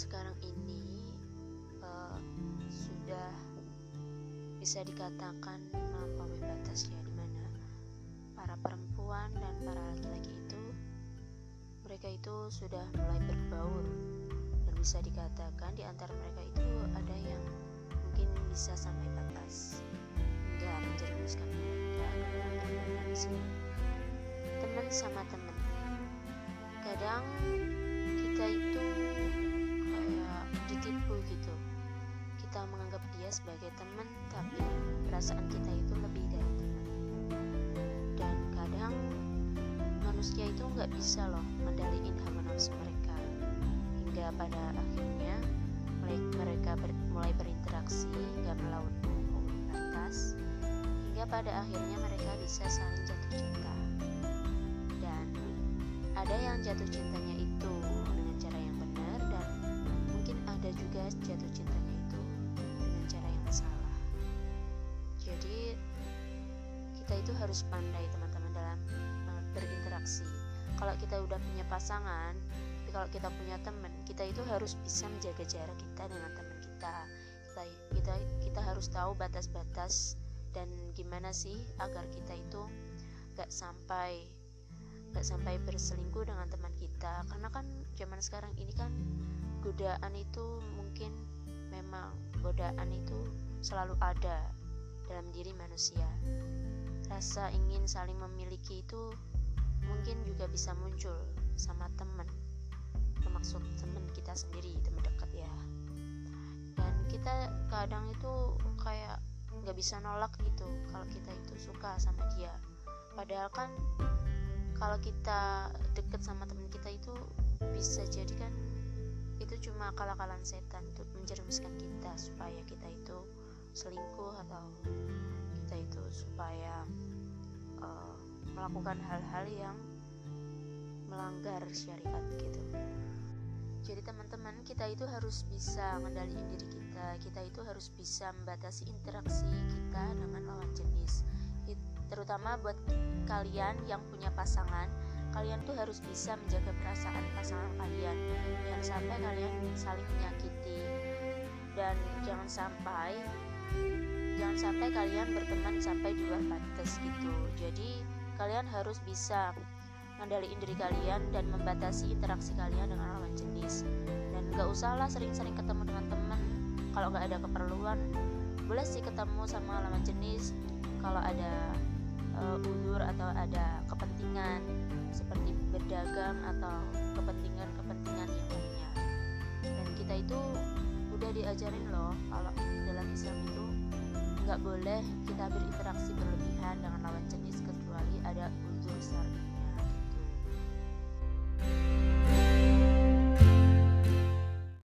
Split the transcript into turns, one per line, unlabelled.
sekarang ini uh, sudah bisa dikatakan melampaui batasnya di mana para perempuan dan para laki-laki itu mereka itu sudah mulai berbaur. Dan bisa dikatakan di antara mereka itu ada yang mungkin bisa sampai batas hingga menjerumuskan mereka seni teman sama teman. Kadang kita itu kita menganggap dia sebagai teman tapi perasaan kita itu lebih dari teman. Dan kadang manusia itu nggak bisa loh mendaliin hawa nafsu mereka. Hingga pada akhirnya mereka ber, mulai berinteraksi hingga melaut batas hingga pada akhirnya mereka bisa saling jatuh cinta. Dan ada yang jatuh cintanya itu juga jatuh cintanya kita itu harus pandai teman-teman dalam uh, berinteraksi. Kalau kita udah punya pasangan tapi kalau kita punya teman kita itu harus bisa menjaga jarak kita dengan teman kita. Kita kita kita harus tahu batas-batas dan gimana sih agar kita itu gak sampai gak sampai berselingkuh dengan teman kita karena kan zaman sekarang ini kan godaan itu mungkin memang godaan itu selalu ada dalam diri manusia. Rasa ingin saling memiliki itu mungkin juga bisa muncul sama temen bermaksud temen kita sendiri teman dekat ya. Dan kita kadang itu kayak nggak bisa nolak gitu kalau kita itu suka sama dia. Padahal kan kalau kita deket sama temen kita itu bisa jadi kan itu cuma akal-akalan setan untuk menjerumuskan kita supaya kita itu selingkuh atau kita itu supaya uh, melakukan hal-hal yang melanggar syariat gitu. Jadi teman-teman kita itu harus bisa mengendalikan diri kita kita itu harus bisa membatasi interaksi kita dengan lawan jenis terutama buat kalian yang punya pasangan kalian tuh harus bisa menjaga perasaan pasangan kalian. Jangan sampai kalian saling menyakiti. Dan jangan sampai jangan sampai kalian berteman sampai di luar batas gitu. Jadi kalian harus bisa mengendalikan diri kalian dan membatasi interaksi kalian dengan lawan jenis. Dan gak usahlah sering-sering ketemu dengan teman. Kalau nggak ada keperluan boleh sih ketemu sama lawan jenis. Kalau ada uh, atau ada kepentingan seperti berdagang atau kepentingan-kepentingan yang lainnya. Dan kita itu udah diajarin loh kalau dalam Islam itu nggak boleh kita berinteraksi berlebihan dengan lawan jenis kecuali ada